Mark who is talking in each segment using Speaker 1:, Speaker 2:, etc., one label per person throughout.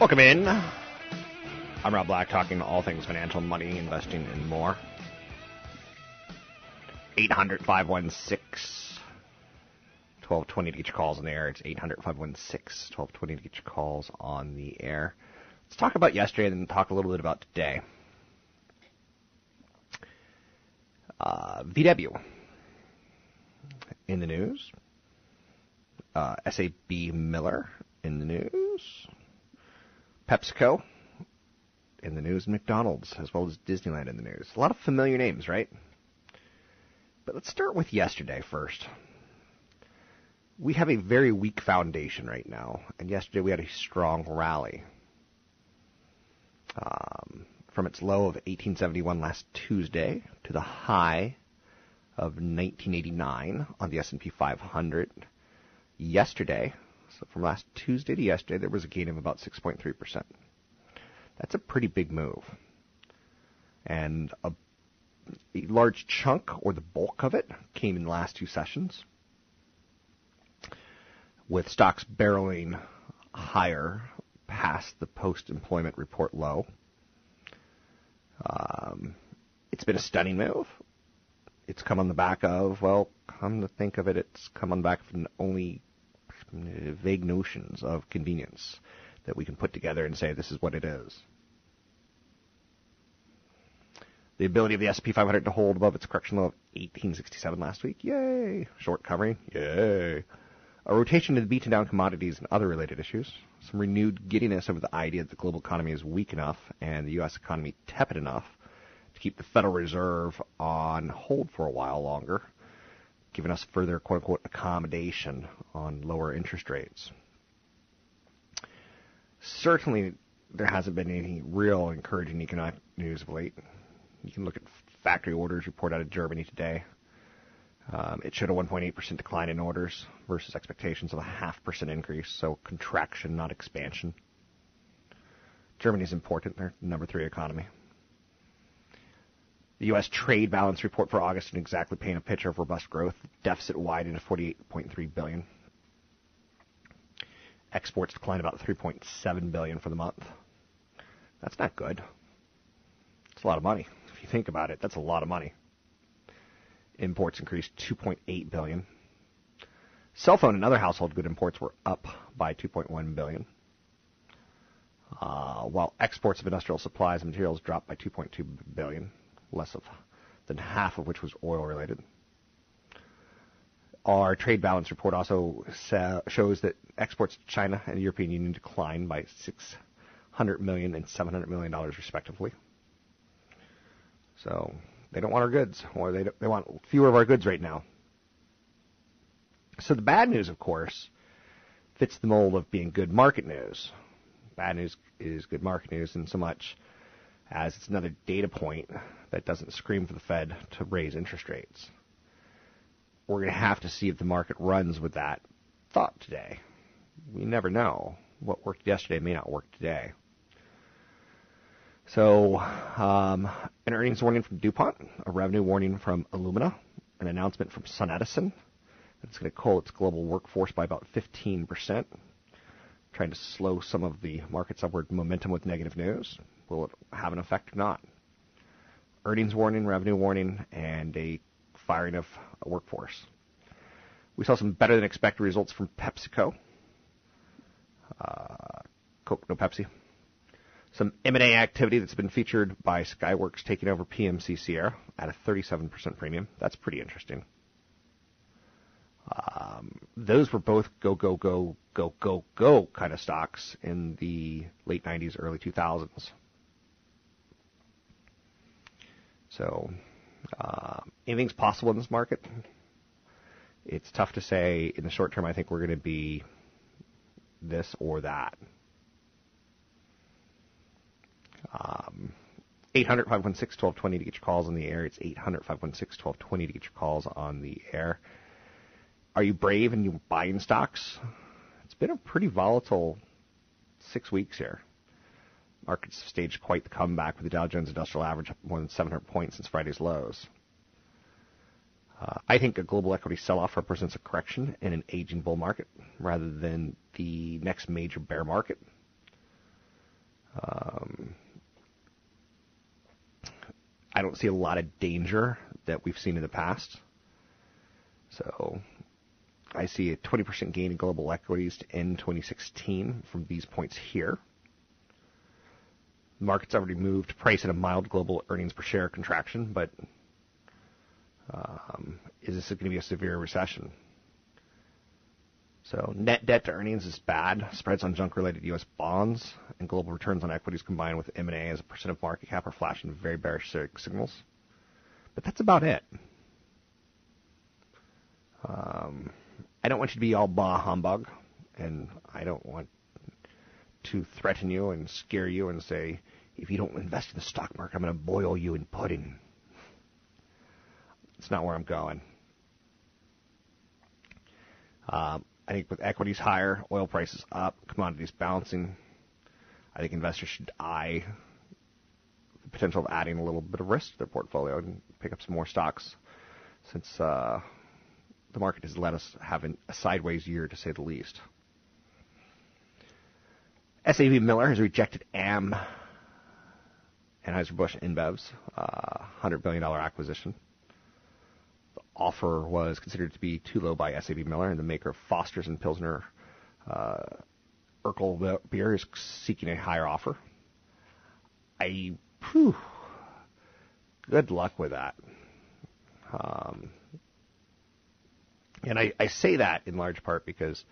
Speaker 1: Welcome in. I'm Rob Black, talking all things financial, money, investing, and more. 800 516 1220 to get your calls on the air. It's 800 516 1220 to get your calls on the air. Let's talk about yesterday and then talk a little bit about today. Uh, VW in the news. Uh, SAB Miller in the news. PepsiCo in the news, McDonald's, as well as Disneyland in the news. A lot of familiar names, right? But let's start with yesterday first. We have a very weak foundation right now, and yesterday we had a strong rally. Um, from its low of 1871 last Tuesday to the high of 1989 on the S&P 500 yesterday, so from last Tuesday to yesterday, there was a gain of about 6.3%. That's a pretty big move. And a, a large chunk, or the bulk of it, came in the last two sessions, with stocks barreling higher past the post-employment report low. Um, it's been a stunning move. It's come on the back of, well, come to think of it, it's come on the back of only Uh, vague notions of convenience that we can put together and say this is what it is. The ability of the S&P 500 to hold above its correction low of 1867 last week, yay! Short covering, yay! A rotation to the beaten down commodities and other related issues. Some renewed giddiness over the idea that the global economy is weak enough and the U.S. economy tepid enough to keep the Federal Reserve on hold for a while longer giving us further quote unquote accommodation on lower interest rates. Certainly, there hasn't been any real encouraging economic news of late. You can look at factory orders report out of Germany today. Um, it showed a 1.8% decline in orders versus expectations of a half percent increase, so contraction, not expansion. Germany is important; they're number three economy. The U.S. trade balance report for August didn't exactly paint a picture of robust growth. Deficit widened to 48.3 billion. Exports declined about 3.7 billion for the month. That's not good. It's a lot of money. If you think about it, that's a lot of money. Imports increased 2.8 billion. Cell phone and other household good imports were up by 2.1 billion. Uh, while exports of industrial supplies and materials dropped by 2.2 billion less of than half of which was oil related. Our trade balance report also sa- shows that exports to China and the European Union declined by 600 million and 700 million dollars respectively. So they don't want our goods, or they they want fewer of our goods right now. So the bad news, of course, fits the mold of being good market news. Bad news is good market news in so much as it's another data point that doesn't scream for the Fed to raise interest rates. We're going to have to see if the market runs with that thought today. We never know. What worked yesterday may not work today. So, um, an earnings warning from DuPont, a revenue warning from Illumina, an announcement from SunEdison that it's going to cull its global workforce by about 15%, trying to slow some of the market's upward momentum with negative news. Will it have an effect or not? Earnings warning, revenue warning, and a firing of a workforce. We saw some better than expected results from PepsiCo. Uh, Coke, no Pepsi. Some M&A activity that's been featured by Skyworks taking over PMC Sierra at a 37% premium. That's pretty interesting. Um, those were both go, go, go, go, go, go kind of stocks in the late 90s, early 2000s. So, uh, anything's possible in this market. It's tough to say in the short term. I think we're going to be this or that. Um, 800 516 1220 to get your calls on the air. It's 800 516 1220 to get your calls on the air. Are you brave and you buying stocks? It's been a pretty volatile six weeks here. Markets have staged quite the comeback with the Dow Jones Industrial Average up more than 700 points since Friday's lows. Uh, I think a global equity sell-off represents a correction in an aging bull market rather than the next major bear market. Um, I don't see a lot of danger that we've seen in the past. So I see a 20% gain in global equities to end 2016 from these points here. Market's already moved price at a mild global earnings per share contraction, but um, is this going to be a severe recession? So net debt to earnings is bad. Spreads on junk-related U.S. bonds and global returns on equities combined with M&A as a percent of market cap are flashing very bearish signals. But that's about it. Um, I don't want you to be all bah humbug, and I don't want to threaten you and scare you and say, if you don't invest in the stock market, I'm going to boil you in pudding. It's not where I'm going. Um, I think with equities higher, oil prices up, commodities bouncing, I think investors should eye the potential of adding a little bit of risk to their portfolio and pick up some more stocks since uh, the market has let us have an, a sideways year to say the least. SAB Miller has rejected AM Anheuser-Busch InBev's uh, $100 billion acquisition The offer was considered to be too low by SAB Miller, and the maker of Foster's and Pilsner uh, Urquell beer is seeking a higher offer. I, whew, good luck with that. Um, and I, I say that in large part because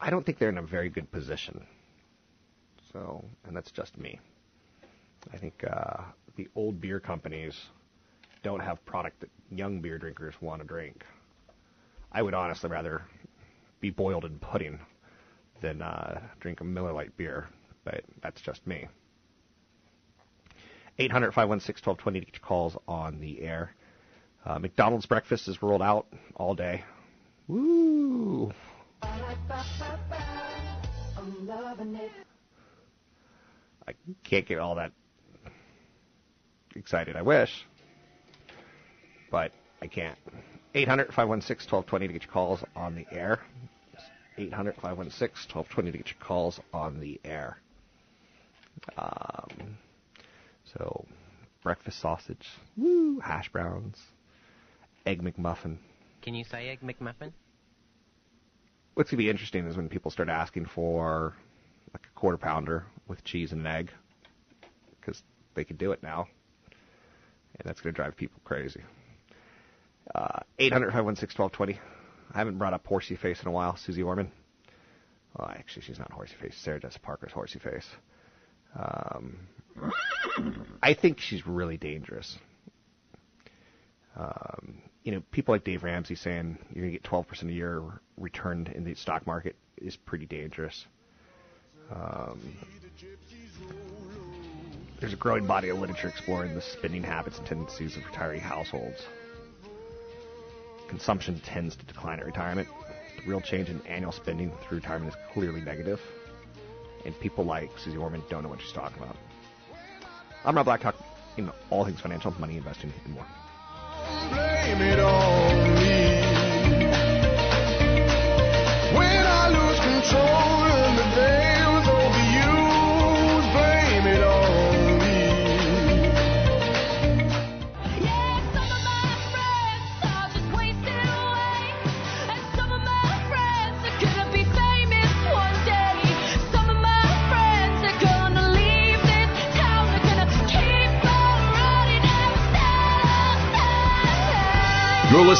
Speaker 1: I don't think they're in a very good position. So, and that's just me. I think uh, the old beer companies don't have product that young beer drinkers want to drink. I would honestly rather be boiled in pudding than uh, drink a Miller Lite beer, but that's just me. 800 516 1220 to get calls on the air. Uh, McDonald's breakfast is rolled out all day. Woo! I can't get all that excited. I wish but I can't. 800 516 1220 to get your calls on the air. 800 516 1220 to get your calls on the air. Um, so, breakfast sausage, woo, hash browns, egg McMuffin.
Speaker 2: Can you say egg McMuffin?
Speaker 1: What's going to be interesting is when people start asking for like a quarter pounder with cheese and an egg, because they can do it now. And that's going to drive people crazy. Uh, 800 516 1220. I haven't brought up Horsey Face in a while. Suze Orman. Well, actually, she's not Horsey Face. Sarah Jessica Parker's Horsey Face. Um, I think she's really dangerous. Um, you know, people like Dave Ramsey saying you're going to get 12% a year returned in the stock market is pretty dangerous. Um, There's a growing body of literature exploring the spending habits and tendencies of retiree households. Consumption tends to decline at retirement. The real change in annual spending through retirement is clearly negative, and people like Suze Orman don't know what she's talking about. I'm Rob Black, talking all things financial, money, investing, and more.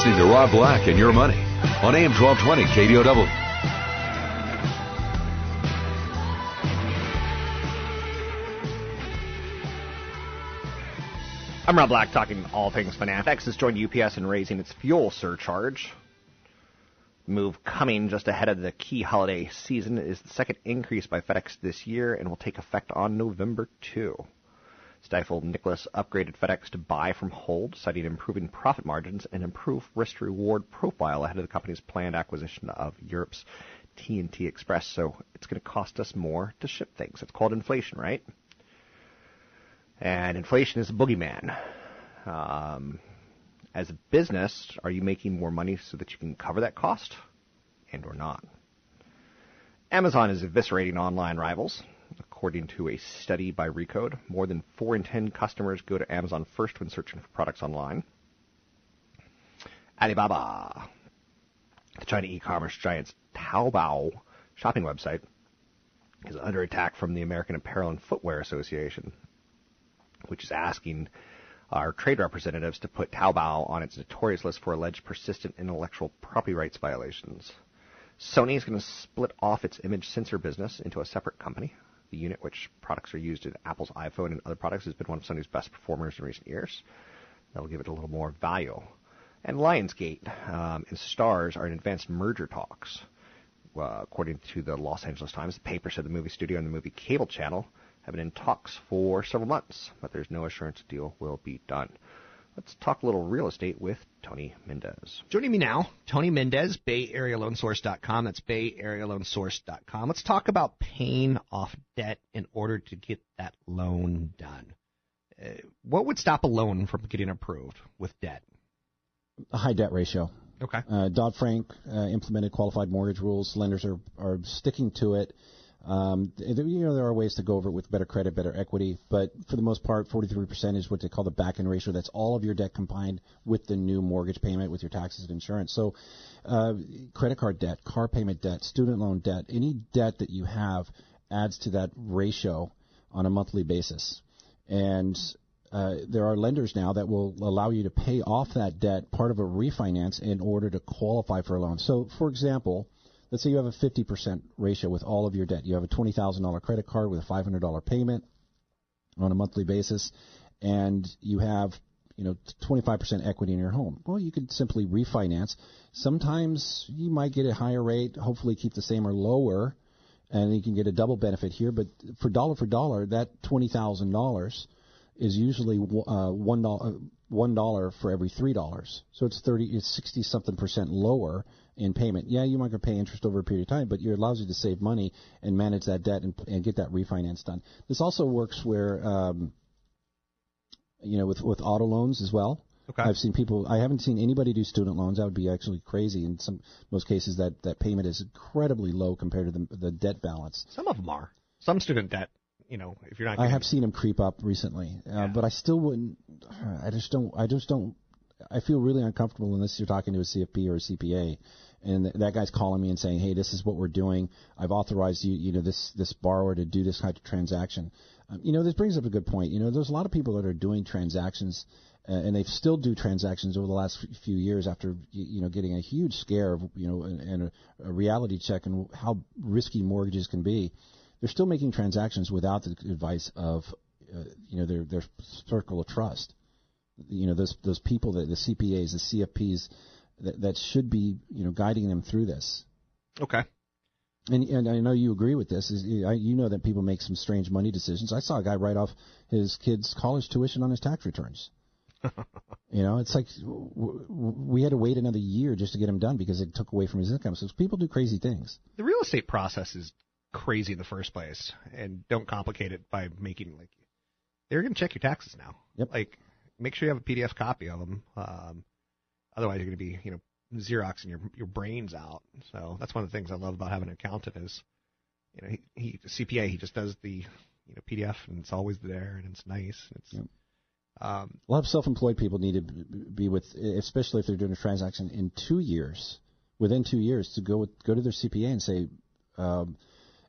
Speaker 3: Listening to Rob Black and Your Money on AM 1220 KDOW.
Speaker 1: I'm Rob Black, talking all things finance. Has joined UPS in raising its fuel surcharge. Move coming just ahead of the key holiday season is the second increase by FedEx this year and will take effect on November 2. Stifel Nicolaus upgraded FedEx to buy from hold, citing improving profit margins and improved risk reward profile ahead of the company's planned acquisition of Europe's TNT Express. So it's going to cost us more to ship things. It's called inflation, right? And inflation is a boogeyman. Um, as a business, are you making more money so that you can cover that cost and or not? Amazon is eviscerating online rivals. According to a study by Recode, more than 4 in 10 customers go to Amazon first when searching for products online. Alibaba, the China e-commerce giant's Taobao shopping website, is under attack from the American Apparel and Footwear Association, which is asking our trade representatives to put Taobao on its notorious list for alleged persistent intellectual property rights violations. Sony is going to split off its image sensor business into a separate company. The unit, which products are used in Apple's iPhone and other products, has been one of Sony's best performers in recent years. That'll give it a little more value. And Lionsgate um, and Starz are in advanced merger talks. Uh, according to the Los Angeles Times, the paper said the movie studio and the movie cable channel have been in talks for several months, but there's no assurance a deal will be done. Let's talk a little real estate with Tony Mendez.
Speaker 4: Joining me now, Tony Mendez, BayAreaLoanSource.com. That's BayAreaLoanSource.com. Let's talk about paying off debt in order to get that loan done. Uh, what would stop a loan from getting approved with debt?
Speaker 5: A high debt ratio.
Speaker 4: Okay.
Speaker 5: Uh, Dodd Frank uh, implemented qualified mortgage rules. Lenders are, are sticking to it. Um, you know, there are ways to go over it with better credit, better equity, but for the most part, 43% is what they call the back-end ratio. That's all of your debt combined with the new mortgage payment, with your taxes and insurance. So, uh, credit card debt, car payment debt, student loan debt, any debt that you have adds to that ratio on a monthly basis. And uh, there are lenders now that will allow you to pay off that debt, part of a refinance, in order to qualify for a loan. So, for example, let's say you have a 50% ratio with all of your debt. You have a $20,000 credit card with a $500 payment on a monthly basis, and you have you know 25% equity in your home. Well, you could simply refinance. Sometimes you might get a higher rate, hopefully keep the same or lower, and you can get a double benefit here. But for dollar for dollar, that $20,000 is usually uh, one dollar one dollar for every three dollars. So it's thirty, it's sixty something percent lower in payment. Yeah, you might go pay interest over a period of time, but it allows you to save money and manage that debt and, and get that refinance done. This also works where, um, you know, with with auto loans as well.
Speaker 4: Okay.
Speaker 5: I've seen people. I haven't seen anybody do student loans. That would be actually crazy. In some most cases, that that payment is incredibly low compared to the the debt balance.
Speaker 4: Some of them are. Some student debt, you know, if you're not.
Speaker 5: I have seen them creep up recently, uh, but I still wouldn't. I just don't. I just don't. I feel really uncomfortable unless you're talking to a CFP or a CPA, and th- that guy's calling me and saying, "Hey, this is what we're doing. I've authorized you, you know, this this borrower to do this kind of transaction." Um, you know, this brings up a good point. You know, there's a lot of people that are doing transactions, uh, and they still do transactions over the last few years after you know getting a huge scare of you know and, and a, a reality check and how risky mortgages can be they're still making transactions without the advice of uh, you know their their circle of trust. You know those those people that the CPAs, the CFPs that, that should be you know guiding them through this.
Speaker 4: Okay.
Speaker 5: and, and I know you agree with this. Is you know that people make some strange money decisions. I saw a guy write off his kid's college tuition on his tax returns. you know, it's like we had to wait another year just to get him done because it took away from his income. So people do crazy things.
Speaker 4: The real estate process is crazy in the first place, and don't complicate it by making like they're going to check your taxes now.
Speaker 5: Yep.
Speaker 4: Like, make sure you have a PDF copy of them. Um, otherwise, you're going to be, you know, xeroxing your your brains out. So that's one of the things I love about having an accountant is, you know, he, he CPA he just does the you know PDF and it's always there and it's nice. It's
Speaker 5: Yep.
Speaker 4: um,
Speaker 5: A lot of self-employed people need to be with, especially if they're doing a transaction in two years, within two years, to go with, go to their CPA and say, um,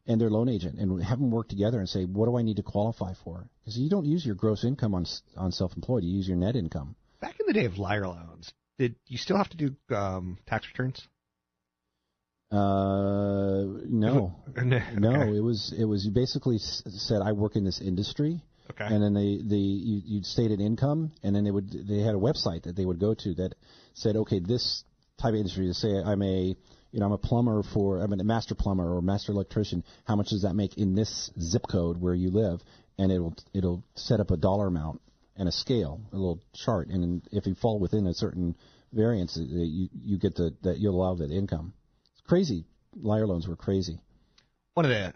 Speaker 5: and their loan agent, and have them work together and say, what do I need to qualify for? Because you don't use your gross income on s- on self-employed, you use your net income.
Speaker 4: back in the day of liar loans, did you still have to do um, tax returns?
Speaker 5: Uh, no,
Speaker 4: No,
Speaker 5: no. It was it was you basically s- said I work in this industry,
Speaker 4: Okay.
Speaker 5: and then they the you, you'd stated income, and then they would they had a website that they would go to that said okay this type of industry. Say I'm a you know I'm a plumber for I'm a master plumber or master electrician. How much does that make in this zip code where you live? And it'll it'll set up a dollar amount and a scale, a little chart, and if you fall within a certain variance, uh, you you get the that you'll allow that income. It's crazy. Liar loans were crazy.
Speaker 4: one of the,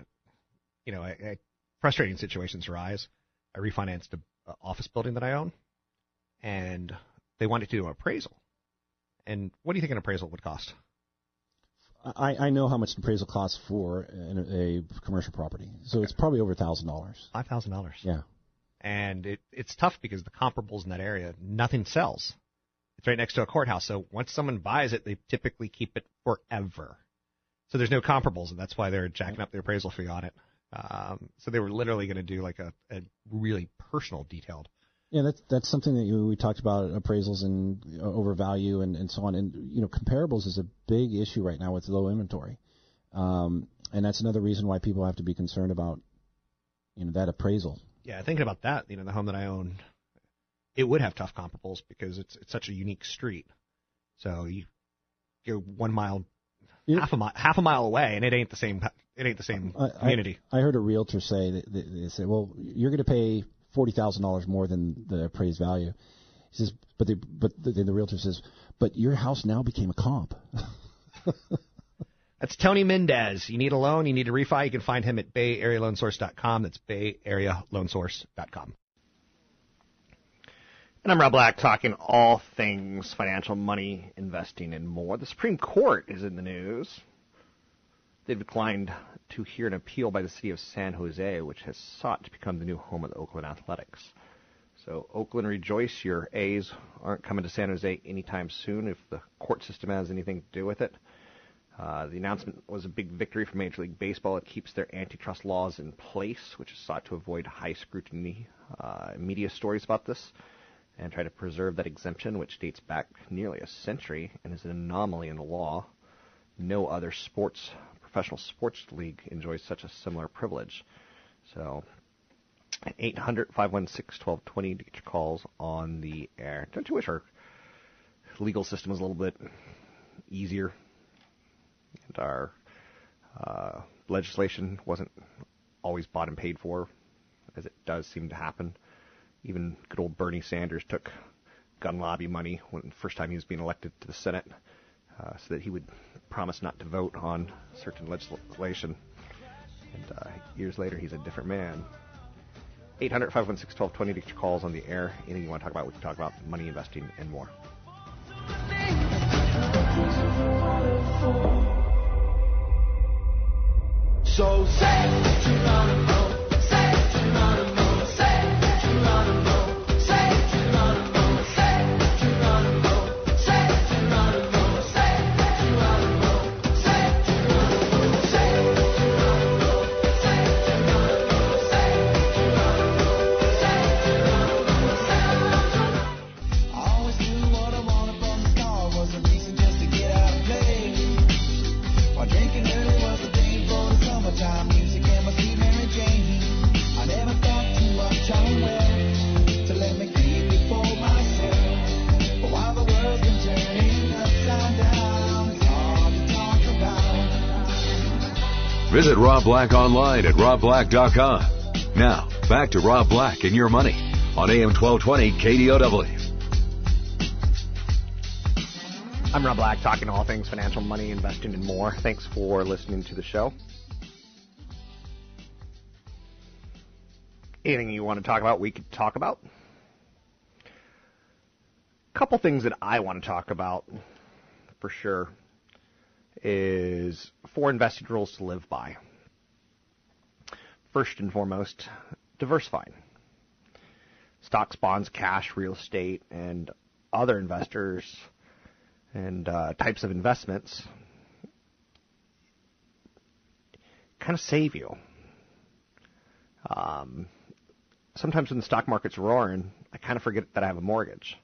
Speaker 4: you know, I, I, frustrating situations arise. I refinanced a, a office building that I own, and they wanted to do an appraisal. And what do you think an appraisal would cost?
Speaker 5: I, I know how much an appraisal costs for a, a commercial property, so it's probably over a thousand dollars.
Speaker 4: Five thousand dollars.
Speaker 5: Yeah.
Speaker 4: And it, it's tough because the comparables in that area, nothing sells. It's right next to a courthouse, so once someone buys it, they typically keep it forever. So there's no comparables, and that's why they're jacking up the appraisal fee on it. Um, so they were literally going to do like a, a really personal, detailed
Speaker 5: Yeah, that's that's something that you, we talked about appraisals and uh, overvalue and, and so on. And you know, comparables is a big issue right now with low inventory, um, and that's another reason why people have to be concerned about you know that appraisal.
Speaker 4: Yeah, thinking about that, you know, the home that I own, it would have tough comparables because it's it's such a unique street. So you go one mile, half a mile, half a mile away, and it ain't the same. It ain't the same
Speaker 5: I-
Speaker 4: community.
Speaker 5: I, I heard a realtor say that that- they said, "Well, you're going to pay forty thousand dollars more than the appraised value." He says, "But the but the, the realtor says, but your house now became a comp."
Speaker 4: That's Tony Mendez. You need a loan, you need a refi, you can find him at bayarealoansource.com. That's bayarealoansource.com.
Speaker 1: And I'm Rob Black, talking all things financial, money, investing, and more. The Supreme Court is in the news. They've declined to hear an appeal by the city of San Jose, which has sought to become the new home of the Oakland Athletics. So, Oakland, rejoice. Your A's aren't coming to San Jose anytime soon if the court system has anything to do with it. Uh, the announcement was a big victory for Major League Baseball. It keeps their antitrust laws in place, which is sought to avoid high scrutiny uh, media stories about this and try to preserve that exemption, which dates back nearly a century and is an anomaly in the law. No other sports, professional sports league enjoys such a similar privilege. So, 800 516 1220 to get your calls on the air. Don't you wish our legal system was a little bit easier and our uh, legislation wasn't always bought and paid for, as it does seem to happen? Even good old Bernie Sanders took gun lobby money when the first time he was being elected to the Senate, uh, so that he would promise not to vote on certain legislation. And uh, years later, he's a different man. 800 516 1220 to calls on the air. Anything you want to talk about, we can talk about money investing and more.
Speaker 6: So say
Speaker 3: Rob Black online at robblack.com. Now, back to Rob Black and your money on AM 1220 KDOW.
Speaker 1: I'm Rob Black, talking all things financial, money, investing, and more. Thanks for listening to the show. Anything you want to talk about, we could talk about. A couple things that I want to talk about for sure is four investing rules to live by. First and foremost, diversifying. Stocks, bonds, cash, real estate, and other investors and uh, types of investments kind of save you. Um, sometimes when the stock market's roaring, I kind of forget that I have a mortgage.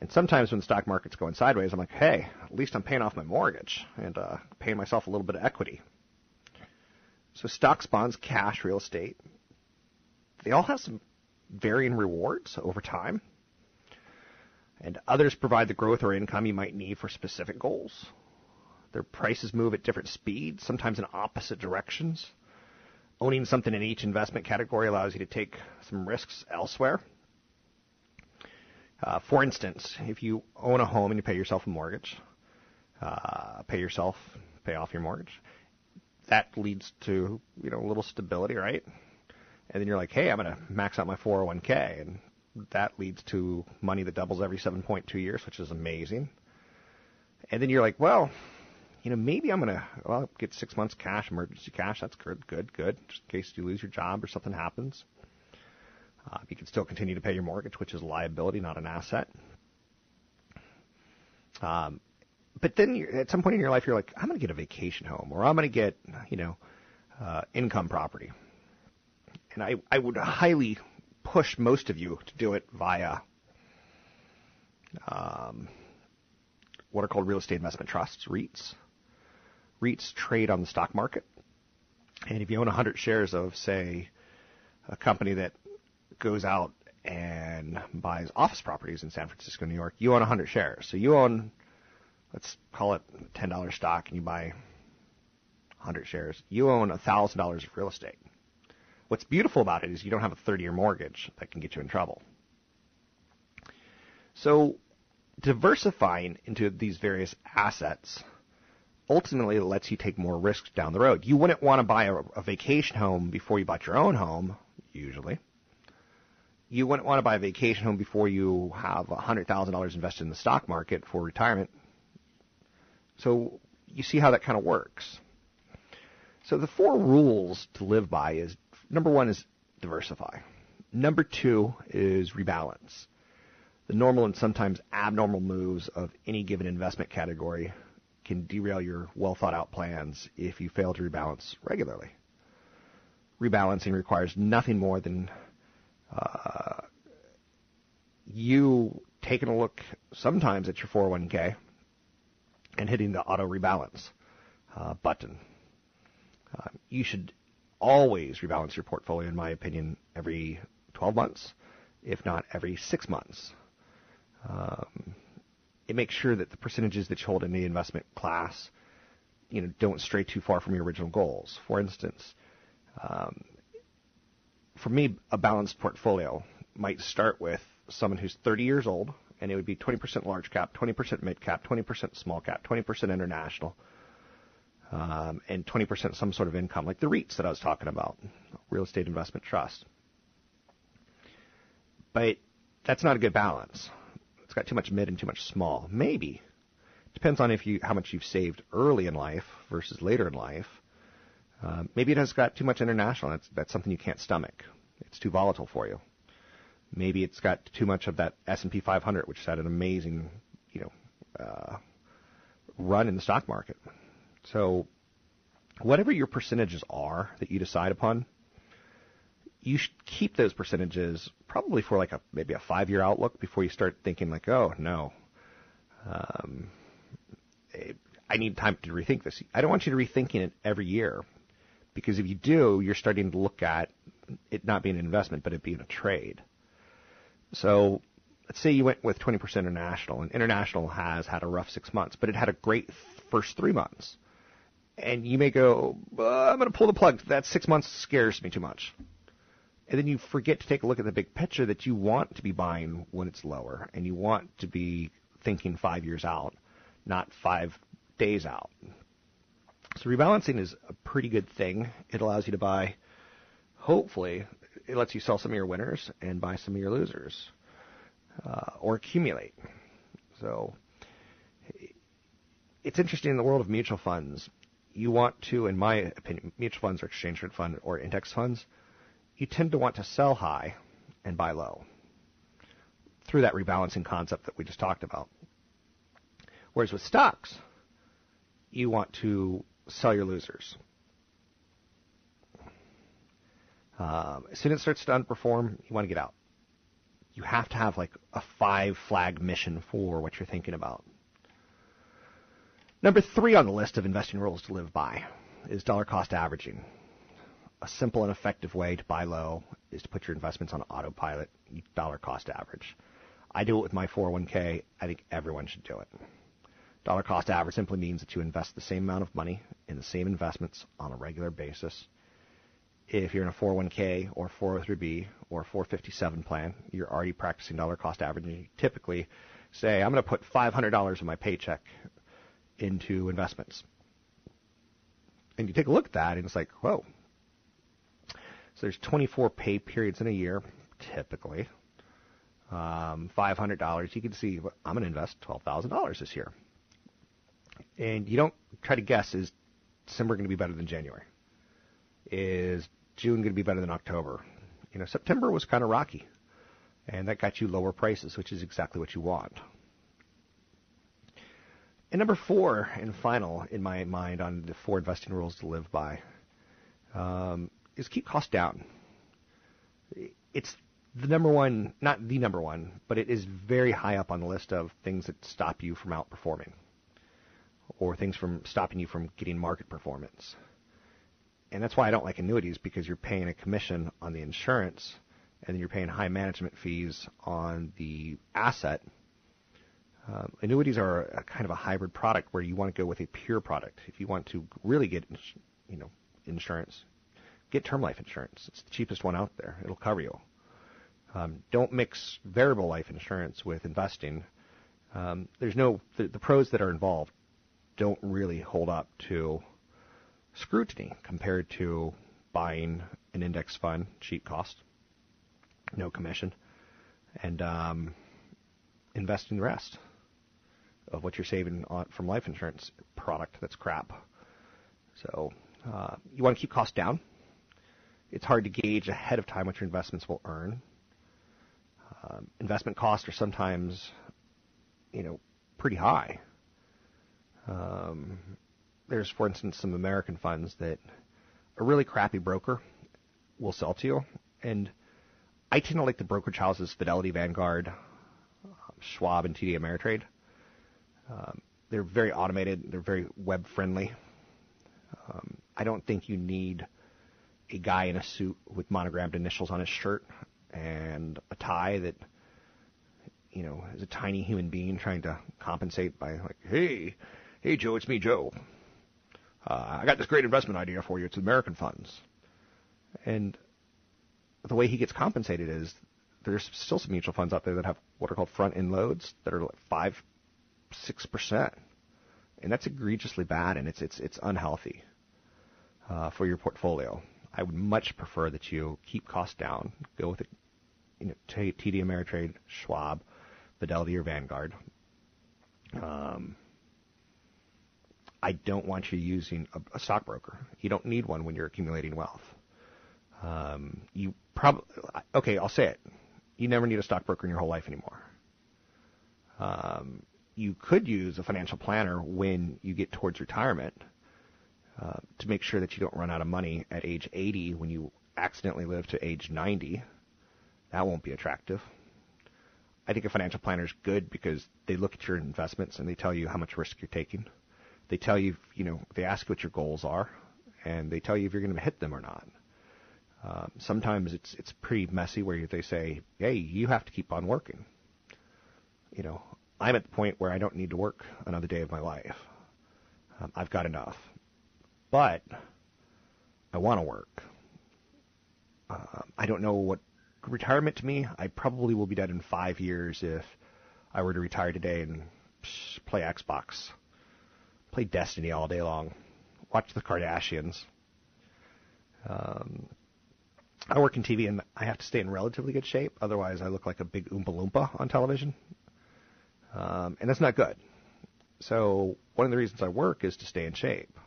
Speaker 1: And sometimes when the stock market's going sideways, I'm like, hey, at least I'm paying off my mortgage and uh, paying myself a little bit of equity. So stocks, bonds, cash, real estate, they all have some varying rewards over time. And others provide the growth or income you might need for specific goals. Their prices move at different speeds, sometimes in opposite directions. Owning something in each investment category allows you to take some risks elsewhere. Uh, for instance, if you own a home and you pay yourself a mortgage, uh, pay yourself, pay off your mortgage, that leads to you know a little stability, right? And then you're like, hey, I'm going to max out my 401k, and that leads to money that doubles every 7.2 years, which is amazing. And then you're like, well, you know, maybe I'm going to well get six months cash, emergency cash. That's good, good, good, just in case you lose your job or something happens. Uh, you can still continue to pay your mortgage, which is a liability, not an asset. Um, but then at some point in your life, you're like, I'm going to get a vacation home, or I'm going to get, you know, uh, income property. And I, I would highly push most of you to do it via um, what are called real estate investment trusts, REITs. REITs trade on the stock market. And if you own 100 shares of, say, a company that goes out and buys office properties in San Francisco, New York, you own 100 shares. So you own, let's call it $10 stock, and you buy 100 shares. You own $1,000 of real estate. What's beautiful about it is you don't have a 30 year mortgage that can get you in trouble. So, diversifying into these various assets ultimately lets you take more risks down the road. You wouldn't want to buy a, a vacation home before you bought your own home, usually. You wouldn't want to buy a vacation home before you have $100,000 invested in the stock market for retirement. So, you see how that kind of works. So, the four rules to live by is number one is diversify. Number two is rebalance. The normal and sometimes abnormal moves of any given investment category can derail your well thought out plans if you fail to rebalance regularly. Rebalancing requires nothing more than uh, you taking a look sometimes at your 401k and hitting the auto rebalance uh, button. Uh, you should always rebalance your portfolio, in my opinion, every 12 months, if not every six months. Um, it makes sure that the percentages that you hold in the investment class, you know, don't stray too far from your original goals. For instance, um, for me, a balanced portfolio might start with someone who's 30 years old, and it would be 20% large cap, 20% mid cap, 20% small cap, 20% international, um, and 20% some sort of income, like the REITs that I was talking about, real estate investment trust. But that's not a good balance. It's got too much mid and too much small. Maybe depends on if you how much you've saved early in life versus later in life. Uh, maybe it has got too much international. That's that's something you can't stomach. It's too volatile for you. Maybe it's got too much of that S&P 500, which had an amazing, you know, uh, run in the stock market. So, whatever your percentages are that you decide upon, you should keep those percentages probably for like a maybe a five year outlook before you start thinking like, oh no, um, I need time to rethink this. I don't want you to rethinking it every year because if you do, you're starting to look at it not being an investment, but it being a trade. So let's say you went with 20% international, and international has had a rough six months, but it had a great first three months. And you may go, uh, I'm going to pull the plug. That six months scares me too much. And then you forget to take a look at the big picture that you want to be buying when it's lower, and you want to be thinking five years out, not five days out. So rebalancing is a pretty good thing. It allows you to buy, hopefully, it lets you sell some of your winners and buy some of your losers, uh, or accumulate. So it's interesting in the world of mutual funds. You want to, in my opinion, mutual funds or exchange rate fund or index funds, you tend to want to sell high and buy low through that rebalancing concept that we just talked about. Whereas with stocks, you want to sell your losers. Um, as soon as it starts to underperform, you want to get out. You have to have like a five flag mission for what you're thinking about. Number three on the list of investing rules to live by is dollar cost averaging. A simple and effective way to buy low is to put your investments on autopilot, dollar cost average. I do it with my 401k. I think everyone should do it. Dollar cost average simply means that you invest the same amount of money in the same investments on a regular basis. If you're in a 401k or 403b or 457 plan, you're already practicing dollar cost averaging. You typically say, I'm going to put $500 of my paycheck into investments. And you take a look at that and it's like, whoa. So there's 24 pay periods in a year, typically. Um, $500. You can see, I'm going to invest $12,000 this year. And you don't try to guess, is December going to be better than January? Is June going to be better than October? You know, September was kind of rocky. And that got you lower prices, which is exactly what you want. And number four and final in my mind on the four investing rules to live by um, is keep costs down. It's the number one, not the number one, but it is very high up on the list of things that stop you from outperforming or things from stopping you from getting market performance. And that's why I don't like annuities because you're paying a commission on the insurance and then you're paying high management fees on the asset. Um, annuities are a kind of a hybrid product where you want to go with a pure product. If you want to really get, you know, insurance, get term life insurance. It's the cheapest one out there. It'll cover you. Um, don't mix variable life insurance with investing. Um, there's no the, the pros that are involved don't really hold up to scrutiny compared to buying an index fund, cheap cost, no commission, and um, investing the rest of what you're saving on, from life insurance product that's crap. So uh, you want to keep costs down. It's hard to gauge ahead of time what your investments will earn. Um, investment costs are sometimes, you know, pretty high. Um, there's, for instance, some American funds that a really crappy broker will sell to you, and I tend to like the brokerage houses Fidelity, Vanguard, Schwab, and TD Ameritrade. Um, they're very automated. They're very web friendly. Um, I don't think you need a guy in a suit with monogrammed initials on his shirt and a tie that you know is a tiny human being trying to compensate by like, hey, hey Joe, it's me, Joe. Uh, I got this great investment idea for you. It's American funds, and the way he gets compensated is there's still some mutual funds out there that have what are called front end loads that are like five, six percent, and that's egregiously bad and it's it's it's unhealthy uh, for your portfolio. I would much prefer that you keep costs down, go with you know, TD Ameritrade, Schwab, Fidelity, or Vanguard. Um, I don't want you using a, a stockbroker. You don't need one when you're accumulating wealth. Um, you probably okay. I'll say it. You never need a stockbroker in your whole life anymore. Um, you could use a financial planner when you get towards retirement uh, to make sure that you don't run out of money at age 80 when you accidentally live to age 90. That won't be attractive. I think a financial planner is good because they look at your investments and they tell you how much risk you're taking. They tell you, you know, they ask what your goals are, and they tell you if you're going to hit them or not. Um, sometimes it's it's pretty messy where they say, "Hey, you have to keep on working." You know, I'm at the point where I don't need to work another day of my life. Um, I've got enough. but I want to work. Uh, I don't know what retirement to me. I probably will be dead in five years if I were to retire today and play Xbox, play Destiny all day long, watch the Kardashians. Um, I work in TV and I have to stay in relatively good shape, otherwise I look like a big Oompa Loompa on television, um, and that's not good. So one of the reasons I work is to stay in shape.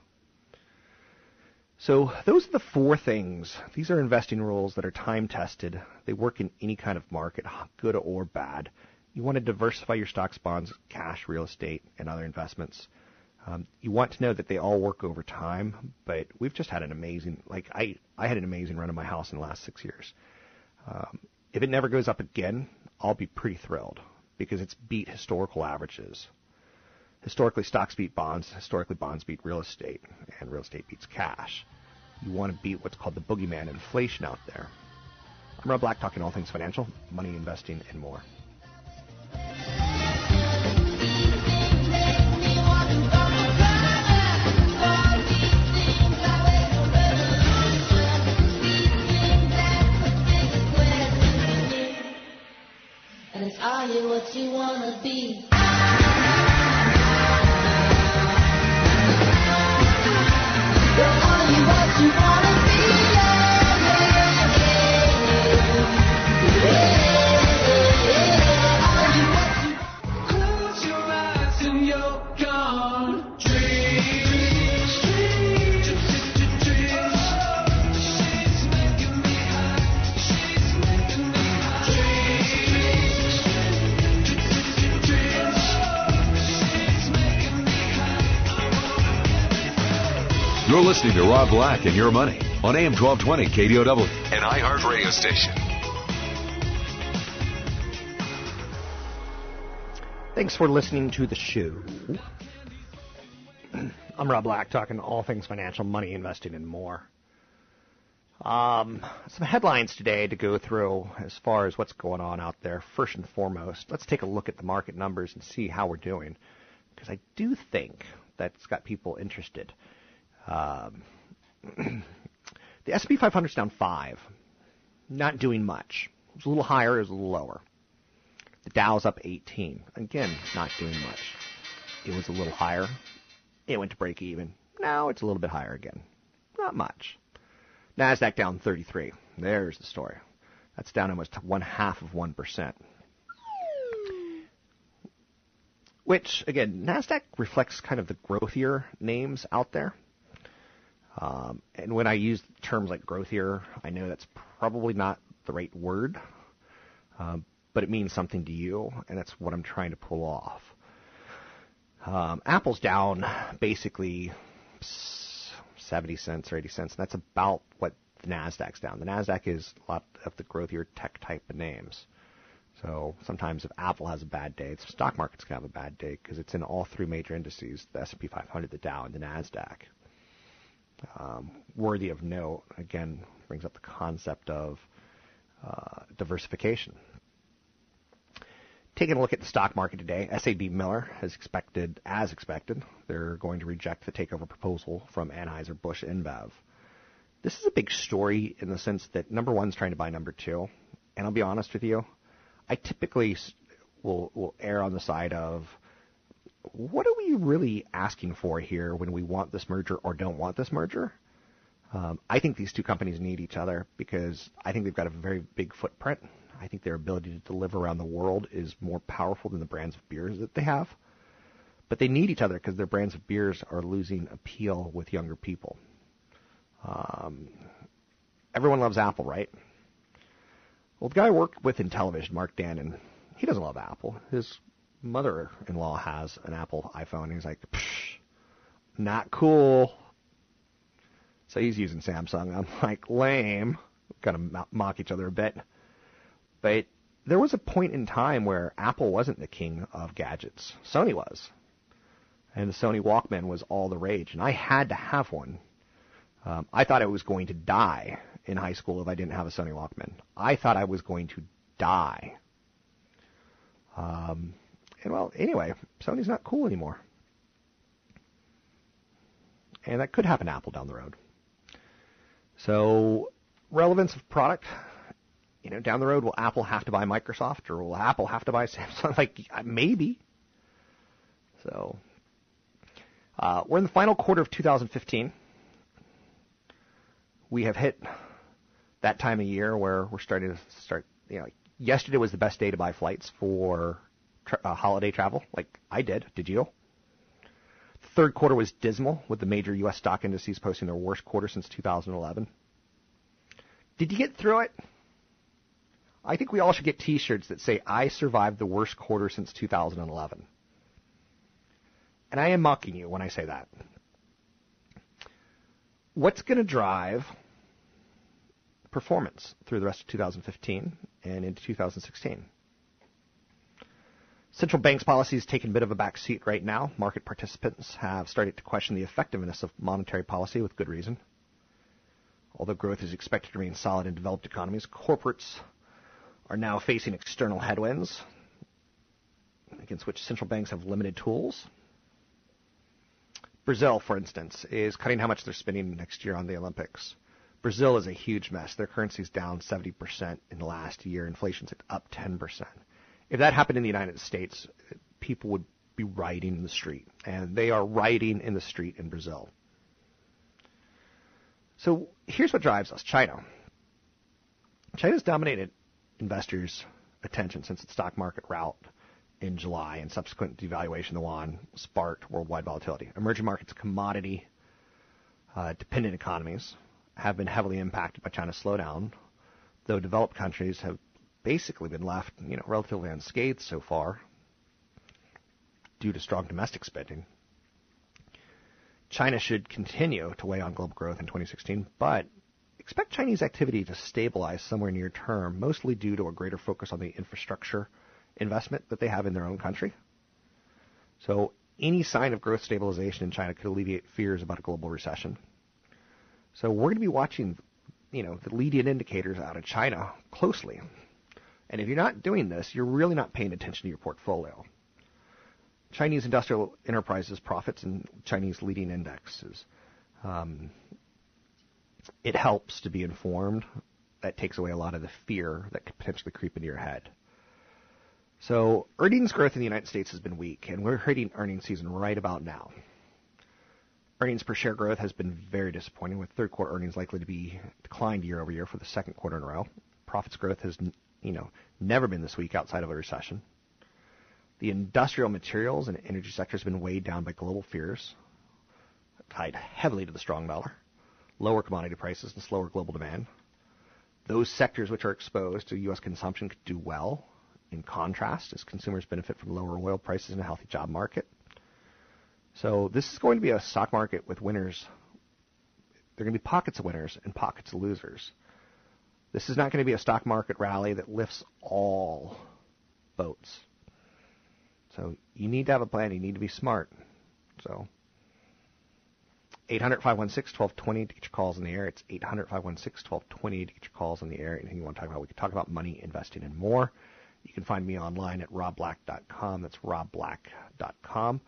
Speaker 1: So those are the four things. These are investing rules that are time tested. They work in any kind of market, good or bad. You want to diversify your stocks, bonds, cash, real estate, and other investments. Um, you want to know that they all work over time, but we've just had an amazing, like I, I had an amazing run of my house in the last six years. Um, if it never goes up again, I'll be pretty thrilled because it's beat historical averages. Historically, stocks beat bonds. Historically, bonds beat real estate, and real estate beats cash. You want to beat what's called the boogeyman inflation out there. I'm Rob Black, talking all things financial, money, investing, and more.
Speaker 6: You what you wanna be?
Speaker 3: Listening to Rob Black and Your Money on AM 1220 KDOW, an iHeart radio station.
Speaker 1: Thanks for listening to the show. I'm Rob Black, talking all things financial, money, investing, and more. Um, some headlines today to go through as far as what's going on out there. First and foremost, let's take a look at the market numbers and see how we're doing, because I do think that's got people interested. Um, the S&P 500 is down five, not doing much. It was a little higher, it was a little lower. The Dow's up 18. Again, not doing much. It was a little higher. It went to break even. Now it's a little bit higher again. Not much. Nasdaq down 33. There's the story. That's down almost one half of 1%. Which, again, NASDAQ reflects kind of the growthier names out there. Um, and when I use terms like growth growthier, I know that's probably not the right word, um, but it means something to you, and that's what I'm trying to pull off. Um, Apple's down basically 70 cents or 80 cents, and that's about what the Nasdaq's down. The Nasdaq is a lot of the growthier tech type of names. So sometimes if Apple has a bad day, the stock market's gonna have a bad day because it's in all three major indices: the S&P 500, the Dow, and the Nasdaq. Um, worthy of note, again, brings up the concept of uh, diversification. Taking a look at the stock market today, SABMiller has expected, as expected, they're going to reject the takeover proposal from Anheuser-Busch InBev. This is a big story in the sense that number one's trying to buy number two, and I'll be honest with you, I typically will will err on the side of what are we really asking for here when we want this merger or don't want this merger? Um, I think these two companies need each other because I think they've got a very big footprint. I think their ability to deliver around the world is more powerful than the brands of beers that they have. But they need each other because their brands of beers are losing appeal with younger people. Um, everyone loves Apple, right? Well, the guy I work with in television, Mark Dannon, he doesn't love Apple. His mother-in-law has an Apple iPhone, and he's like, Psh, not cool. So he's using Samsung. I'm like, lame. Kind of mo- mock each other a bit. But there was a point in time where Apple wasn't the king of gadgets. Sony was. And the Sony Walkman was all the rage. And I had to have one. Um, I thought I was going to die in high school if I didn't have a Sony Walkman. I thought I was going to die. Um, and well, anyway, Sony's not cool anymore. and that could happen to Apple down the road. So, relevance of product, you know, down the road, will Apple have to buy Microsoft or will Apple have to buy Samsung? Like, uh, maybe. So, uh, we're in the final quarter of 2015. We have hit that time of year where we're starting to start, you know, yesterday was the best day to buy flights for tra- uh, holiday travel. Like, I did. Did you? Third quarter was dismal, with the major U.S. stock indices posting their worst quarter since 2011. Did you get through it? I think we all should get T-shirts that say "I survived the worst quarter since 2011." And I am mocking you when I say that. What's going to drive performance through the rest of 2015 and into 2016? Central banks' policy has taken a bit of a back seat right now. Market participants have started to question the effectiveness of monetary policy with good reason. Although growth is expected to remain solid in developed economies, corporates are now facing external headwinds against which central banks have limited tools. Brazil, for instance, is cutting how much they're spending next year on the Olympics. Brazil is a huge mess. Their currency is down 70% in the last year. Inflation's up 10%. If that happened in the United States, people would be rioting in the street. And they are rioting in the street in Brazil. So here's what drives us China. China's dominated investors' attention since its stock market rout in July and subsequent devaluation of the yuan sparked worldwide volatility. Emerging markets, commodity uh, dependent economies have been heavily impacted by China's slowdown, though developed countries have basically been left, you know, relatively unscathed so far due to strong domestic spending. China should continue to weigh on global growth in 2016, but expect Chinese activity to stabilize somewhere near term, mostly due to a greater focus on the infrastructure investment that they have in their own country. So any sign of growth stabilization in China could alleviate fears about a global recession. So we're going to be watching, you know, the leading indicators out of China closely. And if you're not doing this, you're really not paying attention to your portfolio. Chinese industrial enterprises profits and Chinese leading indexes. Um, it helps to be informed. That takes away a lot of the fear that could potentially creep into your head. So earnings growth in the United States has been weak, and we're hitting earnings season right about now. Earnings per share growth has been very disappointing, with third quarter earnings likely to be declined year over year for the second quarter in a row. Profits growth has, you know, never been this weak outside of a recession. The industrial materials and energy sector has been weighed down by global fears, tied heavily to the strong dollar, lower commodity prices, and slower global demand. Those sectors which are exposed to U.S. consumption could do well, in contrast, as consumers benefit from lower oil prices and a healthy job market. So this is going to be a stock market with winners. There are going to be pockets of winners and pockets of losers. This is not going to be a stock market rally that lifts all boats. So you need to have a plan. You need to be smart. So 800-516-1220 to get your calls in the air. It's 800-516-1220 to get your calls in the air. Anything you want to talk about, we can talk about money, investing, and more. You can find me online at robblack.com. That's robblack.com.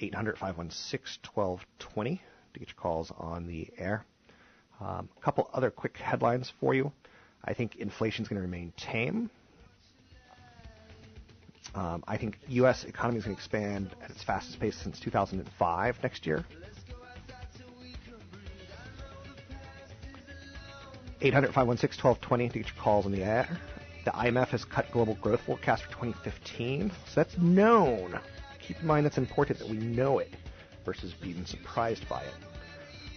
Speaker 1: 800-516-1220 to get your calls on the air. Um, a couple other quick headlines for you. I think inflation is going to remain tame. Um, I think U.S. economy is going to expand at its fastest pace since 2005 next year. 800-516-1220 to get your calls in the air. The IMF has cut global growth forecast for 2015, so that's known. Keep in mind that's important that we know it versus being surprised by it.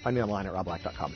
Speaker 1: Find me online at robblack.com.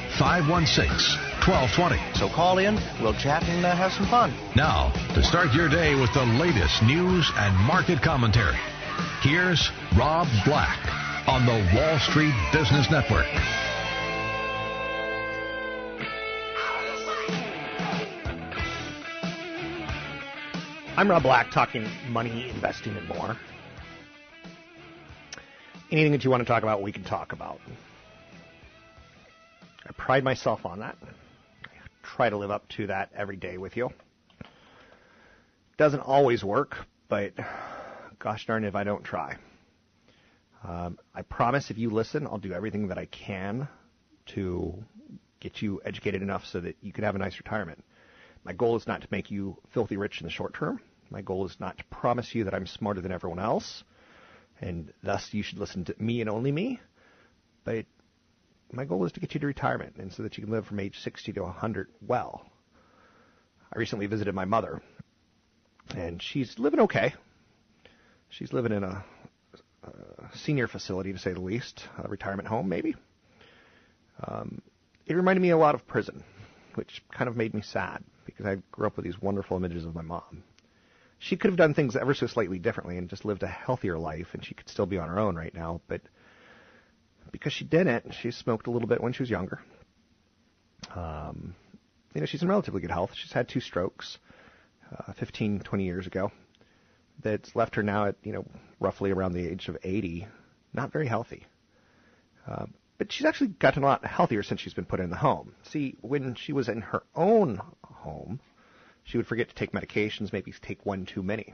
Speaker 7: 516 1220.
Speaker 1: So call in, we'll chat and uh, have some fun.
Speaker 7: Now, to start your day with the latest news and market commentary, here's Rob Black on the Wall Street Business Network.
Speaker 1: I'm Rob Black, talking money, investing, and more. Anything that you want to talk about, we can talk about. I pride myself on that. I try to live up to that every day with you. Doesn't always work, but gosh darn if I don't try. Um, I promise if you listen, I'll do everything that I can to get you educated enough so that you can have a nice retirement. My goal is not to make you filthy rich in the short term. My goal is not to promise you that I'm smarter than everyone else, and thus you should listen to me and only me. But my goal is to get you to retirement, and so that you can live from age 60 to 100 well. I recently visited my mother, and she's living okay. She's living in a, a senior facility, to say the least, a retirement home, maybe. Um, it reminded me a lot of prison, which kind of made me sad because I grew up with these wonderful images of my mom. She could have done things ever so slightly differently and just lived a healthier life, and she could still be on her own right now. But because she didn't, she smoked a little bit when she was younger. Um, you know, she's in relatively good health. She's had two strokes, uh, 15, 20 years ago. That's left her now at you know roughly around the age of 80, not very healthy. Uh, but she's actually gotten a lot healthier since she's been put in the home. See, when she was in her own home, she would forget to take medications, maybe take one too many.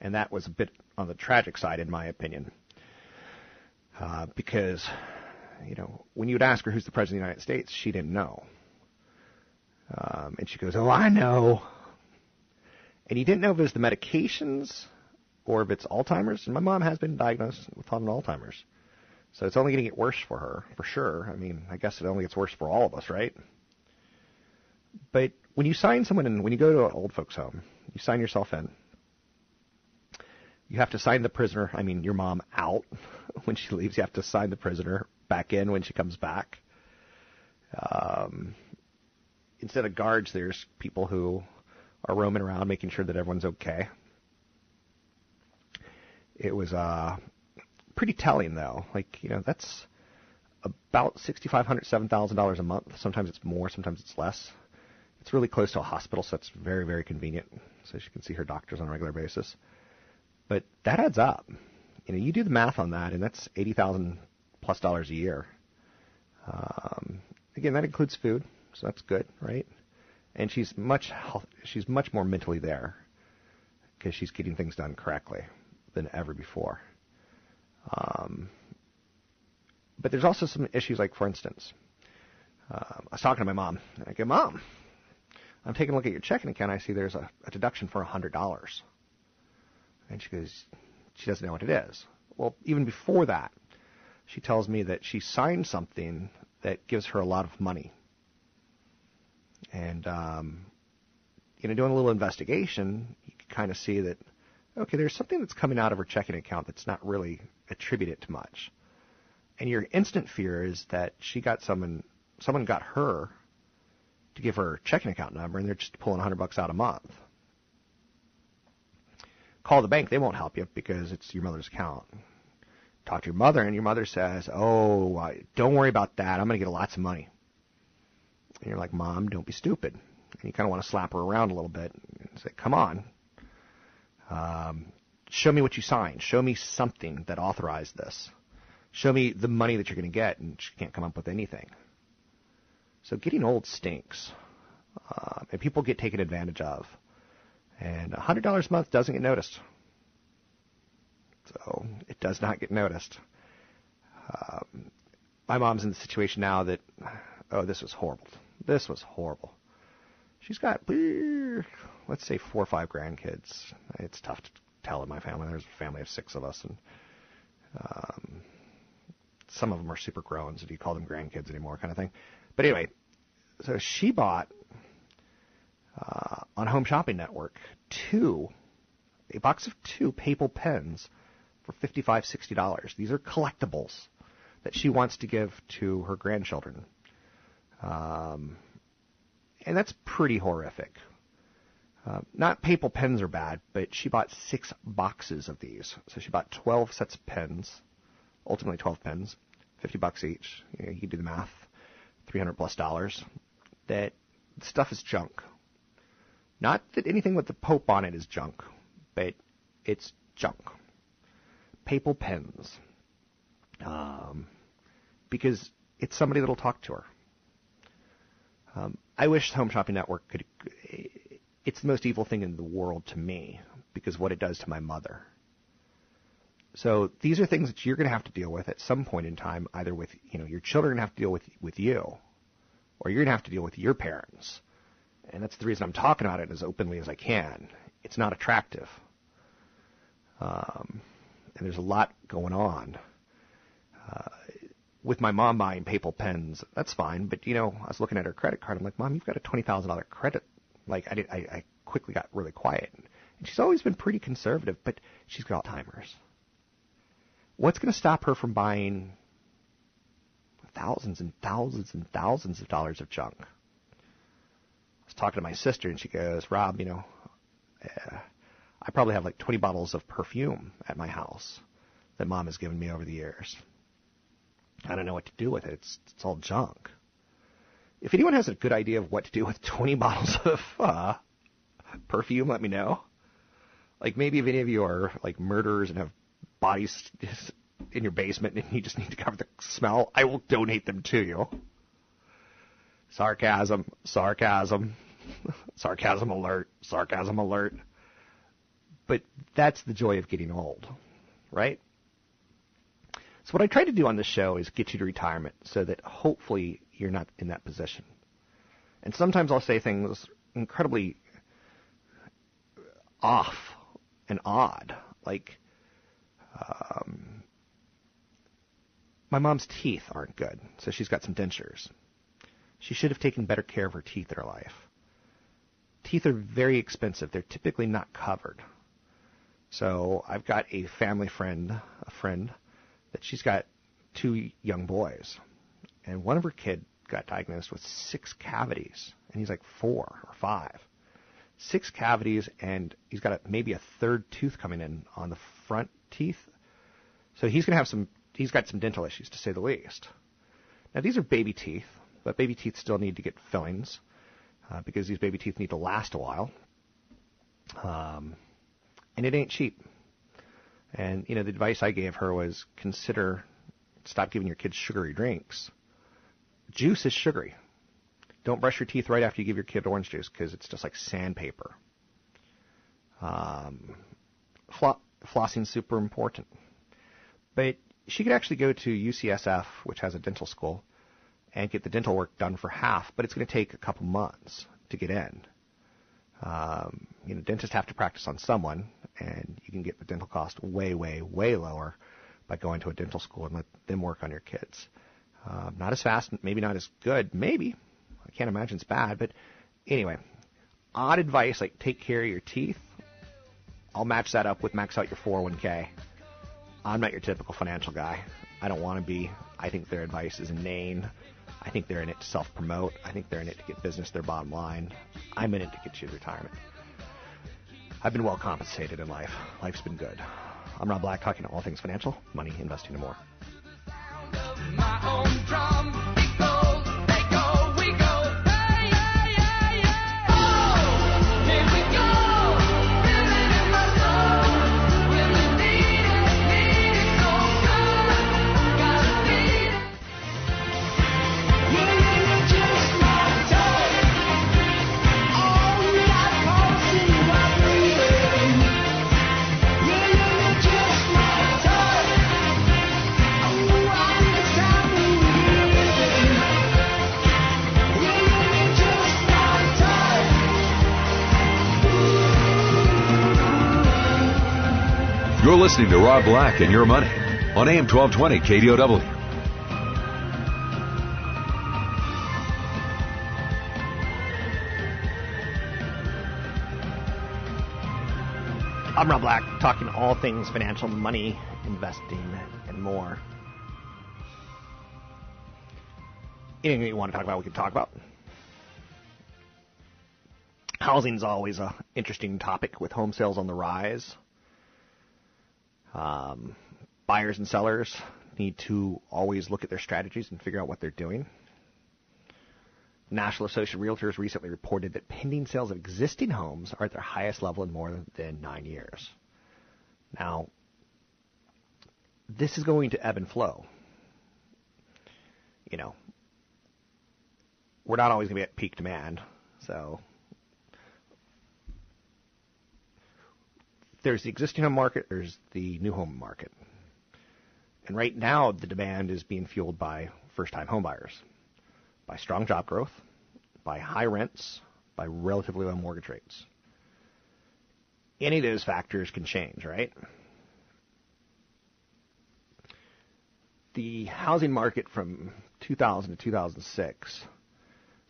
Speaker 1: And that was a bit on the tragic side, in my opinion. Uh, because, you know, when you would ask her who's the President of the United States, she didn't know. Um, and she goes, Oh, I know. And you didn't know if it was the medications or if it's Alzheimer's. And my mom has been diagnosed with Alzheimer's. So it's only going to get worse for her, for sure. I mean, I guess it only gets worse for all of us, right? But when you sign someone in, when you go to an old folks' home, you sign yourself in. You have to sign the prisoner, I mean, your mom out when she leaves. You have to sign the prisoner back in when she comes back. Um, instead of guards, there's people who are roaming around making sure that everyone's okay. It was uh, pretty telling, though. Like, you know, that's about sixty-five hundred, seven thousand dollars a month. Sometimes it's more, sometimes it's less. It's really close to a hospital, so it's very, very convenient. So she can see her doctors on a regular basis. But that adds up. You know, you do the math on that, and that's eighty thousand plus dollars a year. Um, again, that includes food, so that's good, right? And she's much health, she's much more mentally there because she's getting things done correctly than ever before. Um, but there's also some issues, like for instance, um, I was talking to my mom. And I go, Mom, I'm taking a look at your checking account. I see there's a, a deduction for hundred dollars. And she goes, she doesn't know what it is. Well, even before that, she tells me that she signed something that gives her a lot of money. And, um, you know, doing a little investigation, you can kind of see that, okay, there's something that's coming out of her checking account that's not really attributed to much. And your instant fear is that she got someone, someone got her to give her checking account number and they're just pulling 100 bucks out a month call the bank, they won't help you because it's your mother's account. Talk to your mother, and your mother says, "Oh, don't worry about that. I'm going to get lots of money." And you're like, "Mom, don't be stupid." And you kind of want to slap her around a little bit and say, "Come on, um, show me what you signed. Show me something that authorized this. Show me the money that you're going to get." And she can't come up with anything. So getting old stinks, um, and people get taken advantage of. And $100 a month doesn't get noticed. So it does not get noticed. Um, my mom's in the situation now that, oh, this was horrible. This was horrible. She's got, let's say, four or five grandkids. It's tough to tell in my family. There's a family of six of us, and um, some of them are super grown, so do you call them grandkids anymore, kind of thing. But anyway, so she bought uh, on Home Shopping Network two, a box of two Papal pens for fifty-five, sixty dollars. These are collectibles that she wants to give to her grandchildren. Um, and that's pretty horrific. Uh, not papal pens are bad, but she bought six boxes of these. So she bought 12 sets of pens, ultimately 12 pens, 50 bucks each. You, know, you do the math, 300 plus dollars. That stuff is junk. Not that anything with the Pope on it is junk, but it's junk. Papal pens. Um, because it's somebody that'll talk to her. Um, I wish Home Shopping Network could. It's the most evil thing in the world to me because what it does to my mother. So these are things that you're going to have to deal with at some point in time, either with you know your children have to deal with with you, or you're going to have to deal with your parents. And that's the reason I'm talking about it as openly as I can. It's not attractive, um, and there's a lot going on. Uh, with my mom buying papal pens, that's fine. But you know, I was looking at her credit card. I'm like, Mom, you've got a twenty thousand dollar credit. Like, I did, I, I quickly got really quiet. And she's always been pretty conservative, but she's got Alzheimer's. What's going to stop her from buying thousands and thousands and thousands of dollars of junk? Was talking to my sister, and she goes, Rob, you know, uh, I probably have like 20 bottles of perfume at my house that Mom has given me over the years. I don't know what to do with it. It's, it's all junk. If anyone has a good idea of what to do with 20 bottles of uh, perfume, let me know. Like maybe if any of you are like murderers and have bodies in your basement and you just need to cover the smell, I will donate them to you. Sarcasm, sarcasm, sarcasm alert, sarcasm alert. But that's the joy of getting old, right? So what I try to do on this show is get you to retirement so that hopefully you're not in that position. And sometimes I'll say things incredibly off and odd, like um, my mom's teeth aren't good, so she's got some dentures. She should have taken better care of her teeth in her life. Teeth are very expensive. They're typically not covered. So I've got a family friend, a friend, that she's got two young boys, and one of her kid got diagnosed with six cavities, and he's like four or five. Six cavities, and he's got a, maybe a third tooth coming in on the front teeth. So he's going to have some. He's got some dental issues, to say the least. Now these are baby teeth, but baby teeth still need to get fillings uh, because these baby teeth need to last a while. Um, and it ain't cheap. And you know, the advice I gave her was consider stop giving your kids sugary drinks. Juice is sugary. Don't brush your teeth right after you give your kid orange juice because it's just like sandpaper. Um, flo- flossing super important. But she could actually go to UCSF, which has a dental school, and get the dental work done for half, but it's going to take a couple months to get in. Um, you know, dentists have to practice on someone, and you can get the dental cost way, way, way lower by going to a dental school and let them work on your kids. Um, not as fast, maybe not as good, maybe. I can't imagine it's bad, but anyway, odd advice like take care of your teeth. I'll match that up with max out your 401k. I'm not your typical financial guy. I don't want to be. I think their advice is inane. I think they're in it to self promote. I think they're in it to get business their bottom line. I'm in it to get you to retirement. I've been well compensated in life. Life's been good. I'm Rob Black, talking all things financial, money, investing, and more.
Speaker 3: Listening to Rob Black and Your Money on AM 1220 KDOW.
Speaker 1: I'm Rob Black, talking all things financial, money, investing, and more. Anything you want to talk about, we can talk about. Housing is always a interesting topic with home sales on the rise. Um, buyers and sellers need to always look at their strategies and figure out what they're doing. National Association of Realtors recently reported that pending sales of existing homes are at their highest level in more than nine years. Now, this is going to ebb and flow. You know, we're not always going to be at peak demand, so there's the existing home market, there's the new home market. And right now, the demand is being fueled by first time homebuyers, by strong job growth, by high rents, by relatively low mortgage rates. Any of those factors can change, right? The housing market from 2000 to 2006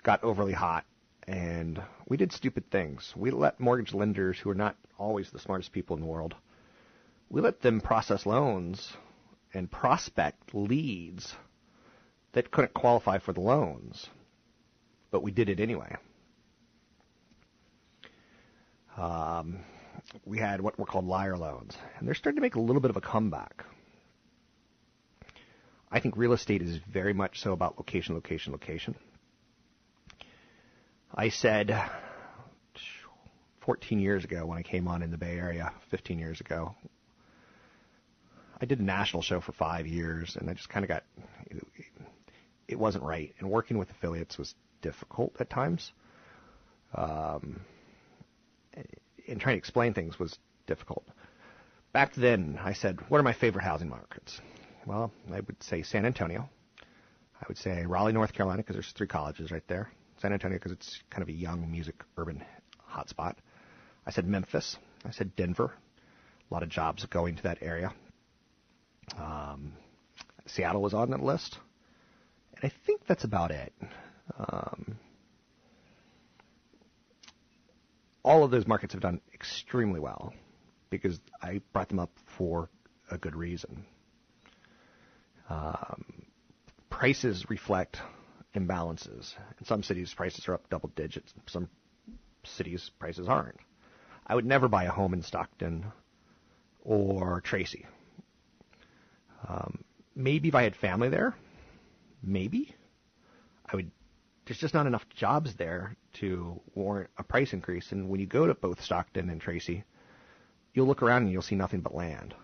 Speaker 1: got overly hot, and we did stupid things. We let mortgage lenders, who are not always the smartest people in the world, we let them process loans and prospect leads that couldn't qualify for the loans, but we did it anyway. Um, we had what were called liar loans, and they're starting to make a little bit of a comeback. I think real estate is very much so about location, location, location. I said 14 years ago when I came on in the Bay Area, 15 years ago, I did a national show for five years, and I just kind of got it wasn't right. And working with affiliates was difficult at times. Um, and trying to explain things was difficult. Back then, I said, "What are my favorite housing markets?" Well, I would say San Antonio. I would say Raleigh, North Carolina, because there's three colleges right there. San Antonio, because it's kind of a young music urban hotspot. I said Memphis. I said Denver. A lot of jobs going to that area. Um, Seattle was on that list. And I think that's about it. Um, all of those markets have done extremely well because I brought them up for a good reason. Um, prices reflect imbalances. In some cities, prices are up double digits. Some cities, prices aren't. I would never buy a home in Stockton or Tracy. Um, maybe if I had family there, maybe I would. There's just not enough jobs there to warrant a price increase. And when you go to both Stockton and Tracy, you'll look around and you'll see nothing but land.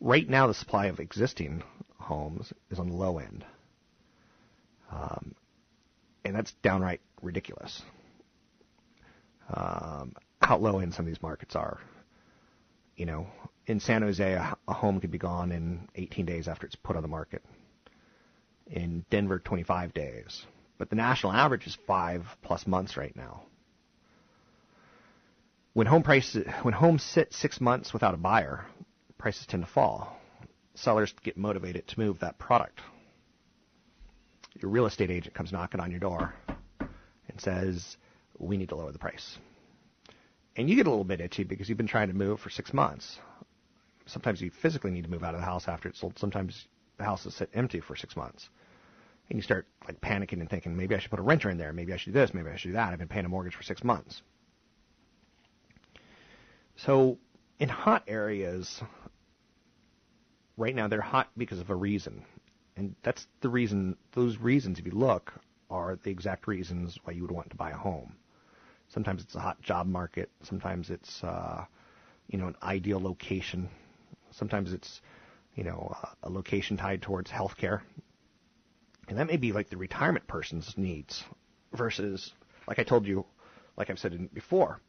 Speaker 1: Right now, the supply of existing homes is on the low end. Um, and that's downright ridiculous. Um, how low end some of these markets are. You know, in San Jose, a, a home could be gone in 18 days after it's put on the market. In Denver, 25 days. But the national average is five plus months right now. When home prices, when homes sit six months without a buyer, prices tend to fall. Sellers get motivated to move that product. Your real estate agent comes knocking on your door and says, "We need to lower the price." And you get a little bit itchy because you've been trying to move for six months. Sometimes you physically need to move out of the house after it's sold. Sometimes the house is sit empty for six months, and you start like panicking and thinking, maybe I should put a renter in there. Maybe I should do this. Maybe I should do that. I've been paying a mortgage for six months. So in hot areas, right now they're hot because of a reason. And that's the reason, those reasons, if you look, are the exact reasons why you would want to buy a home. Sometimes it's a hot job market. Sometimes it's, uh, you know, an ideal location. Sometimes it's, you know, a location tied towards healthcare. And that may be like the retirement person's needs versus, like I told you, like I've said before,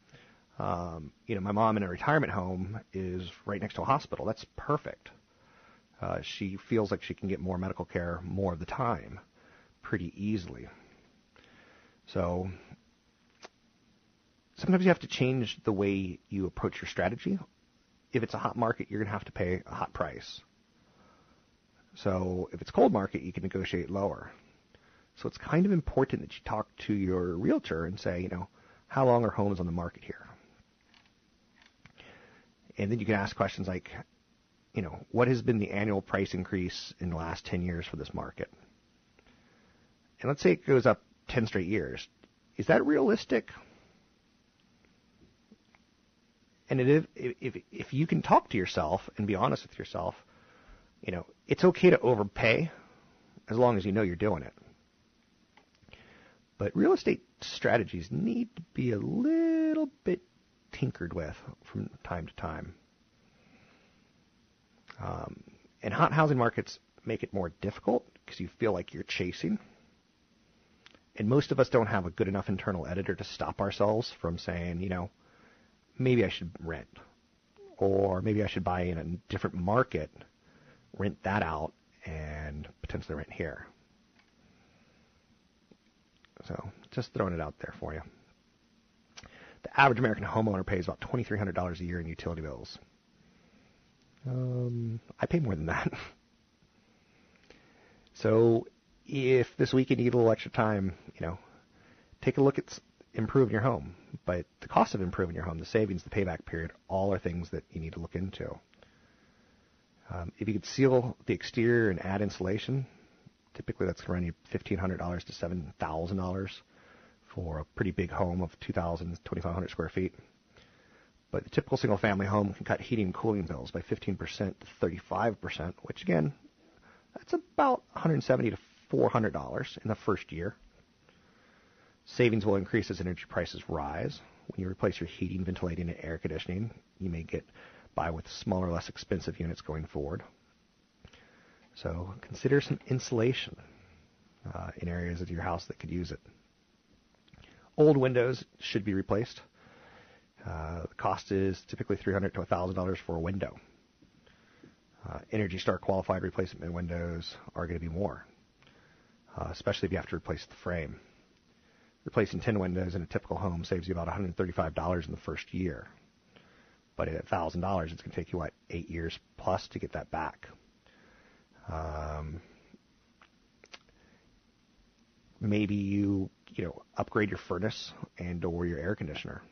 Speaker 1: um, you know, my mom in a retirement home is right next to a hospital. That's perfect. Uh, she feels like she can get more medical care more of the time pretty easily. So sometimes you have to change the way you approach your strategy. If it's a hot market, you're going to have to pay a hot price. So if it's cold market, you can negotiate lower. So it's kind of important that you talk to your realtor and say, you know, how long are homes on the market here? And then you can ask questions like, you know, what has been the annual price increase in the last 10 years for this market? And let's say it goes up 10 straight years. Is that realistic? And if, if, if you can talk to yourself and be honest with yourself, you know, it's okay to overpay as long as you know you're doing it. But real estate strategies need to be a little bit tinkered with from time to time. Um, and hot housing markets make it more difficult because you feel like you're chasing. And most of us don't have a good enough internal editor to stop ourselves from saying, you know, maybe I should rent. Or maybe I should buy in a different market, rent that out, and potentially rent here. So just throwing it out there for you. The average American homeowner pays about $2,300 a year in utility bills. Um, I pay more than that. so if this week you need a little extra time, you know, take a look at improving your home. But the cost of improving your home, the savings, the payback period, all are things that you need to look into. Um, if you could seal the exterior and add insulation, typically that's going to run you $1,500 to $7,000 for a pretty big home of 2,000, 2,500 square feet. But the typical single family home can cut heating and cooling bills by 15% to 35%, which again, that's about 170 to $400 in the first year. Savings will increase as energy prices rise. When you replace your heating, ventilating, and air conditioning, you may get by with smaller, less expensive units going forward. So consider some insulation uh, in areas of your house that could use it. Old windows should be replaced. Uh, the cost is typically 300 to $1,000 for a window. Uh, Energy Star qualified replacement windows are going to be more, uh, especially if you have to replace the frame. Replacing 10 windows in a typical home saves you about $135 in the first year. But at $1,000, it's going to take you, what, eight years plus to get that back. Um, maybe you, you know, upgrade your furnace and or your air conditioner.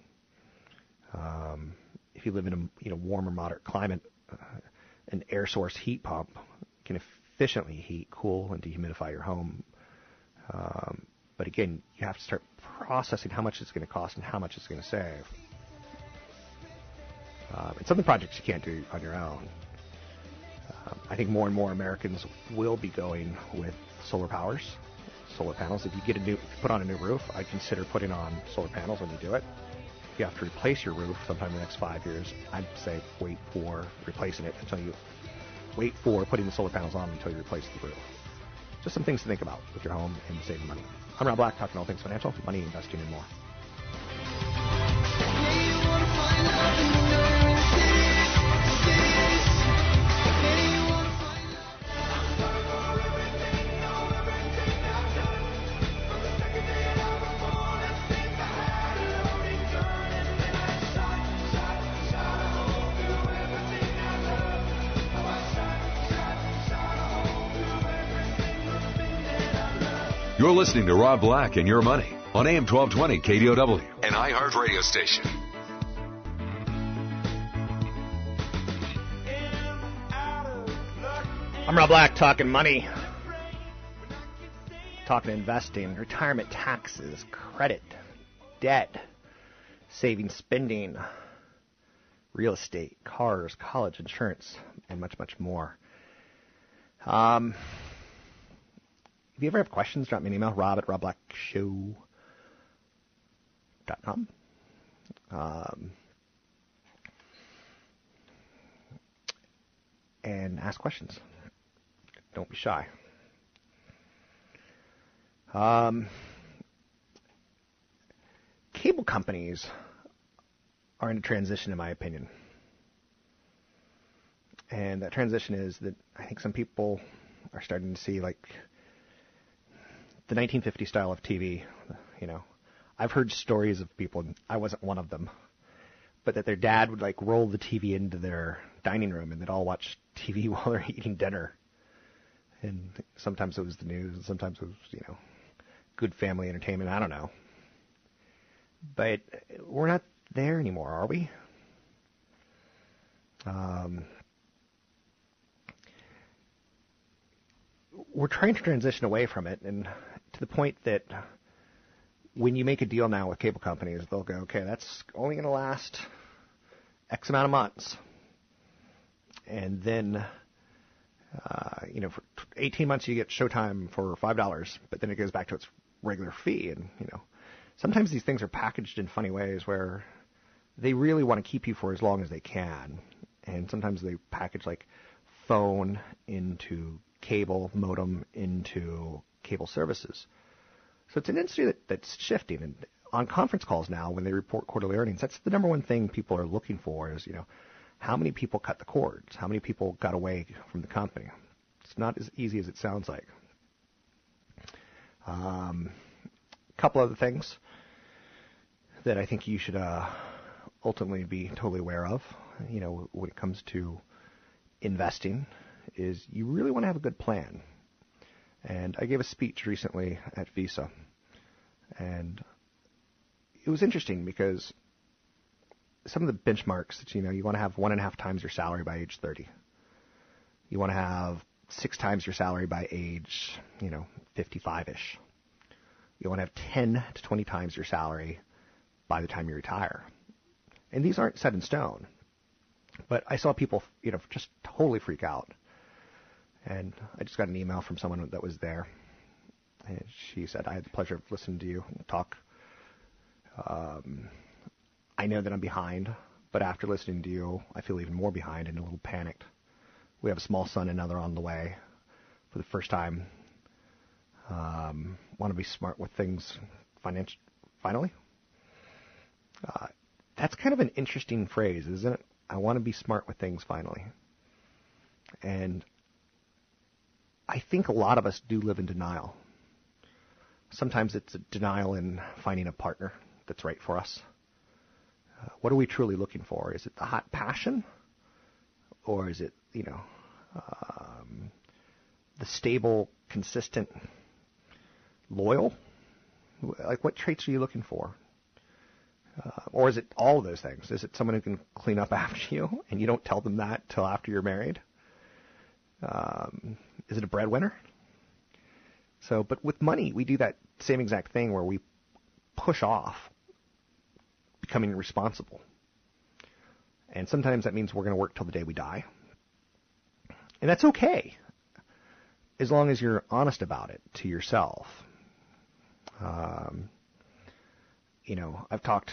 Speaker 1: Um, if you live in a you know warmer, moderate climate, uh, an air source heat pump can efficiently heat, cool, and dehumidify your home. Um, but again, you have to start processing how much it's going to cost and how much it's going to save. Um, and some of the projects you can't do on your own. Um, I think more and more Americans will be going with solar powers, solar panels. If you get a new, put on a new roof, I'd consider putting on solar panels when you do it. You have to replace your roof sometime in the next five years, I'd say wait for replacing it until you wait for putting the solar panels on until you replace the roof. Just some things to think about with your home and saving money. I'm Rob Black, talking all things financial, money, investing, and more.
Speaker 3: Listening to Rob Black and Your Money on AM 1220 KDOW, an iHeart radio station.
Speaker 1: I'm Rob Black, talking money, talking investing, retirement taxes, credit, debt, saving, spending, real estate, cars, college insurance, and much, much more. Um, if you ever have questions, drop me an email, rob at robblackshow.com. Um, and ask questions. Don't be shy. Um, cable companies are in a transition, in my opinion. And that transition is that I think some people are starting to see like the 1950 style of TV. You know, I've heard stories of people, I wasn't one of them, but that their dad would like roll the TV into their dining room and they'd all watch TV while they're eating dinner. And sometimes it was the news, and sometimes it was, you know, good family entertainment. I don't know. But we're not there anymore, are we? Um, we're trying to transition away from it, and to the point that when you make a deal now with cable companies, they'll go, okay, that's only going to last X amount of months. And then, uh, you know, for 18 months you get Showtime for $5, but then it goes back to its regular fee. And, you know, sometimes these things are packaged in funny ways where they really want to keep you for as long as they can. And sometimes they package like phone into cable, modem into cable services. So it's an industry that, that's shifting. And on conference calls now, when they report quarterly earnings, that's the number one thing people are looking for is, you know, how many people cut the cords? How many people got away from the company? It's not as easy as it sounds like. Um, a couple other things that I think you should uh, ultimately be totally aware of, you know, when it comes to investing, is you really want to have a good plan. And I gave a speech recently at Visa, and it was interesting because some of the benchmarks that you know you want to have one and a half times your salary by age 30. You want to have six times your salary by age, you know, 55ish. You want to have 10 to 20 times your salary by the time you retire. And these aren't set in stone. But I saw people, you know, just totally freak out. And I just got an email from someone that was there. And she said, I had the pleasure of listening to you talk. Um, I know that I'm behind, but after listening to you, I feel even more behind and a little panicked. We have a small son, and another on the way for the first time. Um, want to be smart with things financial, finally. Uh, that's kind of an interesting phrase, isn't it? I want to be smart with things finally. And I think a lot of us do live in denial. Sometimes it's a denial in finding a partner that's right for us. Uh, what are we truly looking for? Is it the hot passion? Or is it, you know, um, the stable, consistent, loyal? Like, what traits are you looking for? Uh, or is it all of those things? Is it someone who can clean up after you and you don't tell them that till after you're married? Um, is it a breadwinner? So, but with money, we do that same exact thing where we push off becoming responsible. And sometimes that means we're going to work till the day we die. And that's okay, as long as you're honest about it to yourself. Um, you know, I've talked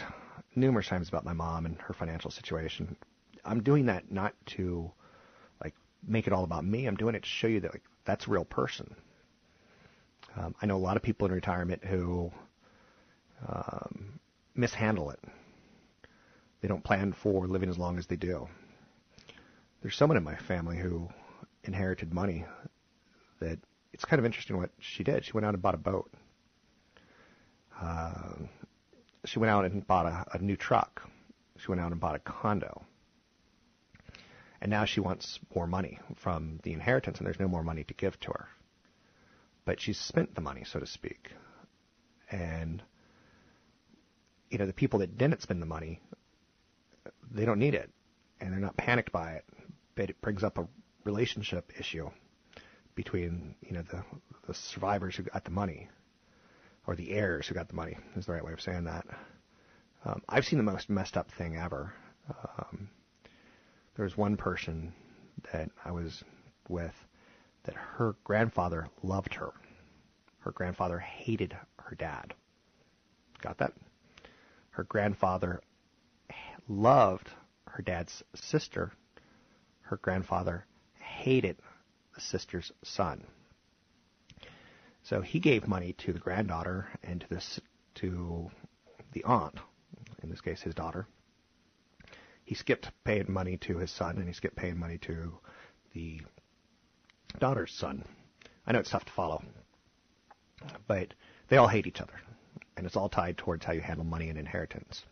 Speaker 1: numerous times about my mom and her financial situation. I'm doing that not to make it all about me. I'm doing it to show you that like that's a real person. Um, I know a lot of people in retirement who um, mishandle it. They don't plan for living as long as they do. There's someone in my family who inherited money that it's kind of interesting what she did. She went out and bought a boat. Uh, she went out and bought a, a new truck. She went out and bought a condo. And now she wants more money from the inheritance, and there's no more money to give to her. But she's spent the money, so to speak. And, you know, the people that didn't spend the money, they don't need it. And they're not panicked by it. But it brings up a relationship issue between, you know, the, the survivors who got the money or the heirs who got the money is the right way of saying that. Um, I've seen the most messed up thing ever. Um, there was one person that I was with that her grandfather loved her. Her grandfather hated her dad. Got that? Her grandfather loved her dad's sister. Her grandfather hated the sister's son. So he gave money to the granddaughter and to this to the aunt, in this case his daughter. He skipped paying money to his son, and he skipped paying money to the daughter's son. I know it's tough to follow, but they all hate each other. and it's all tied towards how you handle money and inheritance.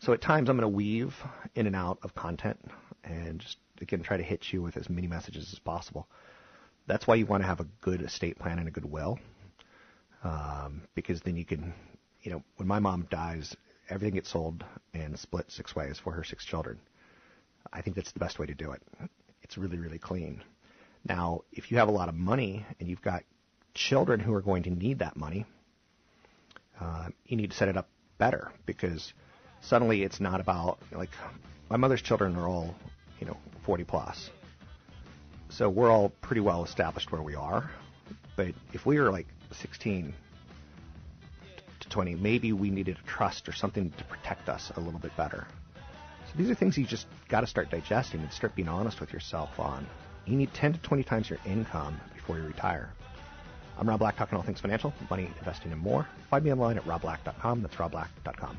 Speaker 1: So at times I'm going to weave in and out of content and just again try to hit you with as many messages as possible. That's why you want to have a good estate plan and a good will, um, because then you can, you know, when my mom dies, everything gets sold and split six ways for her six children. I think that's the best way to do it. It's really really clean. Now, if you have a lot of money and you've got children who are going to need that money, uh, you need to set it up better because suddenly it's not about like my mother's children are all you know 40 plus so we're all pretty well established where we are but if we were like 16 to 20 maybe we needed a trust or something to protect us a little bit better so these are things you just got to start digesting and start being honest with yourself on you need 10 to 20 times your income before you retire I'm Rob Black, talking all things financial, money, investing, and more. Find me online at robblack.com. That's robblack.com.